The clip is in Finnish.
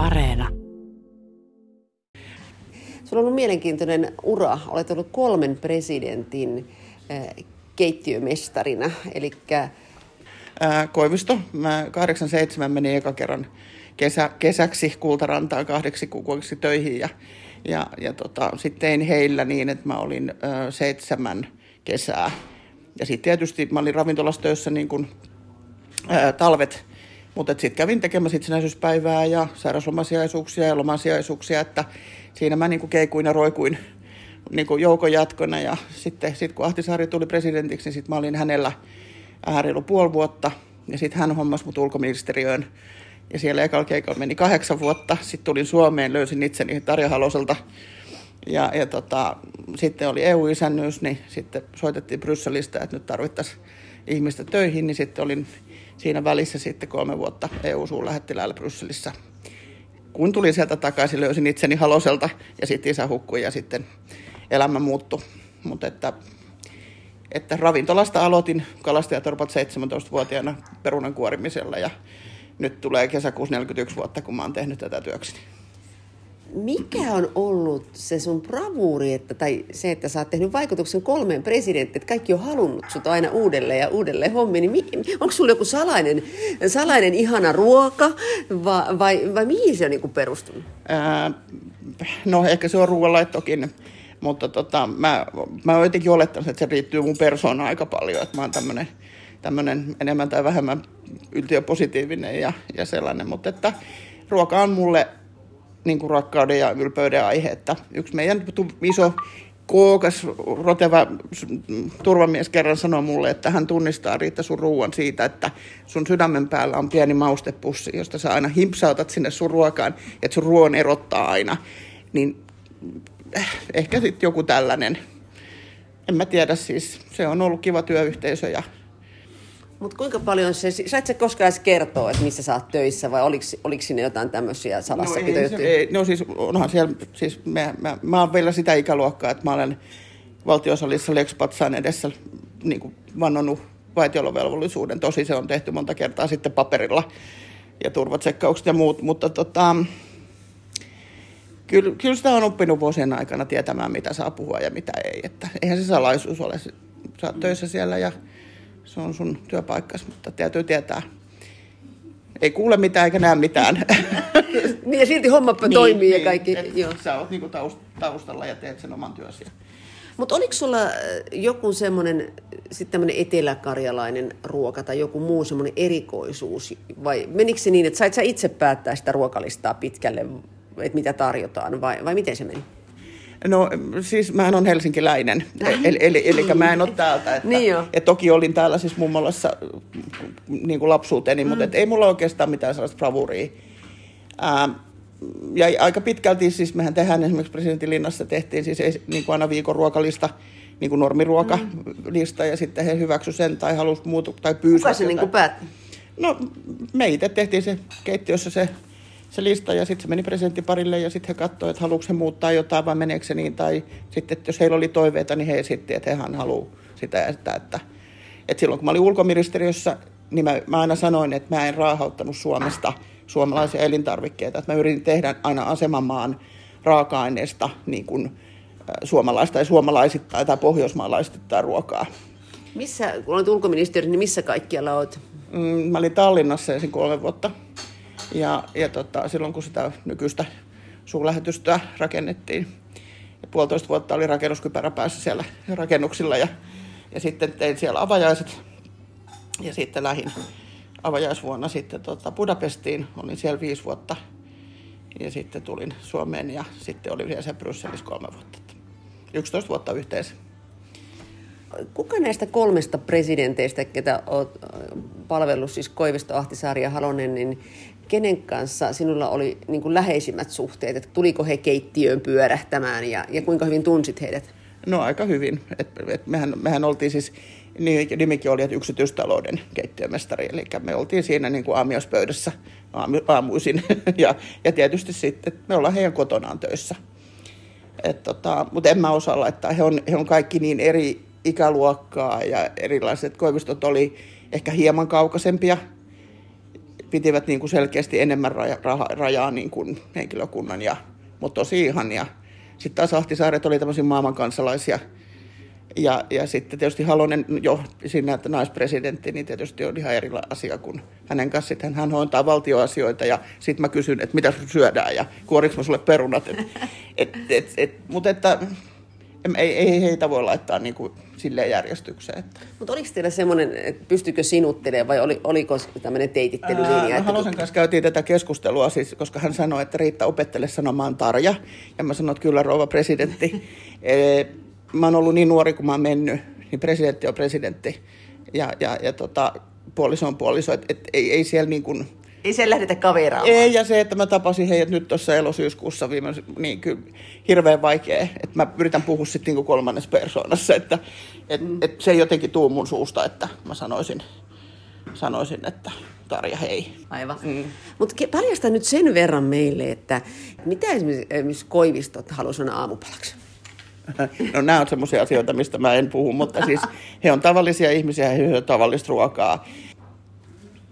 Areena. Sulla on ollut mielenkiintoinen ura. Olet ollut kolmen presidentin äh, keittiömestarina. Eli Ää, Koivisto. Mä 87 menin eka kerran kesä, kesäksi Kultarantaan kahdeksi kuukaudeksi töihin ja, ja, ja tota, sitten tein heillä niin, että mä olin ö, seitsemän kesää. Ja sitten tietysti mä olin ravintolassa töissä niin kuin, ää, talvet, mutta sitten kävin tekemässä itsenäisyyspäivää ja sairauslomasijaisuuksia ja lomasijaisuuksia, että siinä mä niin kuin keikuin ja roikuin niin kuin joukon jatkona. Ja sitten sit kun Ahtisaari tuli presidentiksi, niin sitten mä olin hänellä reilu puoli vuotta. Ja sitten hän hommasi mut ulkoministeriöön. Ja siellä ekalla keikalla meni kahdeksan vuotta. Sitten tulin Suomeen, löysin itseni Tarja Haloselta. Ja, ja tota, sitten oli EU-isännyys, niin sitten soitettiin Brysselistä, että nyt tarvittaisiin ihmistä töihin. Niin sitten olin siinä välissä sitten kolme vuotta EU-suurlähettiläällä Brysselissä. Kun tulin sieltä takaisin, löysin itseni Haloselta ja sitten isä hukkui ja sitten elämä muuttui. Mutta että että ravintolasta aloitin kalastajatorpat 17-vuotiaana perunan kuorimisella ja nyt tulee kesäkuussa 41 vuotta, kun mä oon tehnyt tätä työkseni. Mikä on ollut se sun bravuuri, että, tai se, että sä oot tehnyt vaikutuksen kolmeen presidenttiin, että kaikki on halunnut sut aina uudelleen ja uudelleen hommiin, niin onko sulla joku salainen, salainen ihana ruoka vai, vai, vai mihin se on niin perustunut? Ää, no ehkä se on ruoanlaittokin mutta tota, mä, mä oon jotenkin olettanut, että se riittyy mun persoonaan aika paljon, että mä oon tämmönen, tämmönen enemmän tai vähemmän yltiöpositiivinen ja, ja sellainen, mutta että ruoka on mulle niin kuin rakkauden ja ylpeyden aihe, että yksi meidän iso kookas, roteva turvamies kerran sanoi mulle, että hän tunnistaa Riitta sun ruoan siitä, että sun sydämen päällä on pieni maustepussi, josta sä aina himpsautat sinne sun ruokaan, että sun ruoan erottaa aina. Niin ehkä sitten joku tällainen. En mä tiedä siis. Se on ollut kiva työyhteisö ja mutta kuinka paljon se, sait sä koskaan edes kertoa, että missä sä oot töissä vai oliko, oliko sinne jotain tämmöisiä salassapitojuttuja? No, ei, no siis onhan siellä, siis mä, mä, mä oon vielä sitä ikäluokkaa, että mä olen valtiosalissa Lex Patsaan edessä niin kuin vannonut vaitiolovelvollisuuden. Tosi se on tehty monta kertaa sitten paperilla ja turvatsekkaukset ja muut, mutta tota, kyllä, kyllä sitä on oppinut vuosien aikana tietämään, mitä saa puhua ja mitä ei. Että eihän se salaisuus ole. Sä oot töissä siellä ja se on sun työpaikkas, mutta täytyy tietää. Ei kuule mitään eikä näe mitään. niin ja silti homma niin, toimii niin, ja kaikki. Et, joo. Sä oot niinku taustalla ja teet sen oman työsi. Mutta oliko sulla äh, joku semmoinen sitten eteläkarjalainen ruoka tai joku muu semmoinen erikoisuus? Vai menikö se niin, että sait sä itse päättää sitä ruokalistaa pitkälle että mitä tarjotaan, vai, vai miten se meni? No siis mä on helsinkiläinen, eli, eli, eli mä en ole täältä. Että, niin että toki olin täällä siis mummolassa niin kuin lapsuuteni, mm. mutta et ei mulla oikeastaan mitään sellaista bravuria. Ää, ja aika pitkälti siis mehän tehdään esimerkiksi presidentinlinnassa tehtiin siis niin kuin aina viikon ruokalista, niin kuin normiruokalista, mm. ja sitten he hyväksy sen tai halusi muuta tai pyysi. Kuka se niin kuin päätti? No me itse tehtiin se keittiössä se se lista ja sitten se meni presidenttiparille ja sitten he katsoivat, että haluatko he muuttaa jotain vai meneekö se niin. Tai sitten, että jos heillä oli toiveita, niin he esittivät, että hehän haluaa sitä ja sitä. Että, että silloin kun mä olin ulkoministeriössä, niin mä, mä aina sanoin, että mä en raahauttanut Suomesta suomalaisia elintarvikkeita. Että mä yritin tehdä aina asemamaan raaka-aineesta niin kuin, suomalaista tai suomalaisittain tai pohjoismaalaisittain ruokaa. Missä, kun olet ulkoministeri, niin missä kaikkialla olet? Mm, mä olin Tallinnassa ensin kolme vuotta. Ja, ja tota, silloin kun sitä nykyistä suurlähetystöä rakennettiin, ja puolitoista vuotta oli rakennuskypärä päässä siellä rakennuksilla ja, ja sitten tein siellä avajaiset ja sitten lähin avajaisvuonna sitten tota Budapestiin, olin siellä viisi vuotta ja sitten tulin Suomeen ja sitten olin vielä Brysselissä kolme vuotta. 11 vuotta yhteensä. Kuka näistä kolmesta presidenteistä, ketä olet palvellut, siis Koivisto, Ahtisaari ja Halonen, niin kenen kanssa sinulla oli niin kuin läheisimmät suhteet? Että tuliko he keittiöön pyörähtämään ja, ja kuinka hyvin tunsit heidät? No aika hyvin. Et, et mehän, mehän oltiin siis, nimikin oli, että yksityistalouden keittiömestari, eli me oltiin siinä niin kuin aamiaispöydässä aamu, aamuisin, ja, ja tietysti sitten, me ollaan heidän kotonaan töissä. Tota, mutta en mä osaa laittaa, he on, he on kaikki niin eri ikäluokkaa ja erilaiset koivistot oli ehkä hieman kaukaisempia pitivät niin kuin selkeästi enemmän raja, raha, rajaa niin kuin henkilökunnan, ja, mutta tosi ihania. Sitten taas Ahtisaaret oli tämmöisiä maailmankansalaisia, ja, ja sitten tietysti Halonen jo siinä, että naispresidentti, niin tietysti on ihan eri asia kuin hänen kanssa. Sitten hän hoitaa valtioasioita ja sitten mä kysyn, että mitä syödään ja kuoriks mä sulle perunat. Et, et, et, et, mutta että ei, ei heitä voi laittaa niin kuin silleen järjestykseen. Mutta oliko teillä semmoinen, että pystykö sinuttelemaan vai oli, oliko tämmöinen teitittelylinja? Ää, no, Halosen kanssa käytiin tätä keskustelua, siis, koska hän sanoi, että Riitta opettele sanomaan Tarja. Ja mä sanoin, että kyllä rouva presidentti. e, mä oon ollut niin nuori kuin mä oon mennyt, niin presidentti on presidentti. Ja, ja, ja tota, puoliso on puoliso, että et, ei, ei siellä niin kuin, ei siellä lähdetä kaveraamaan. Ei, ja se, että mä tapasin heidät nyt tuossa elosyyskuussa viime, niin kyllä hirveän vaikea. Että mä yritän puhua sitten niin kolmannessa persoonassa, että et, mm. et se ei jotenkin tuu mun suusta, että mä sanoisin, sanoisin että Tarja hei. Aivan. Mm. Mutta paljasta nyt sen verran meille, että mitä esimerkiksi, koivistot haluaisivat aamupalaksi? No nämä on semmoisia asioita, mistä mä en puhu, mutta siis he on tavallisia ihmisiä, he syövät tavallista ruokaa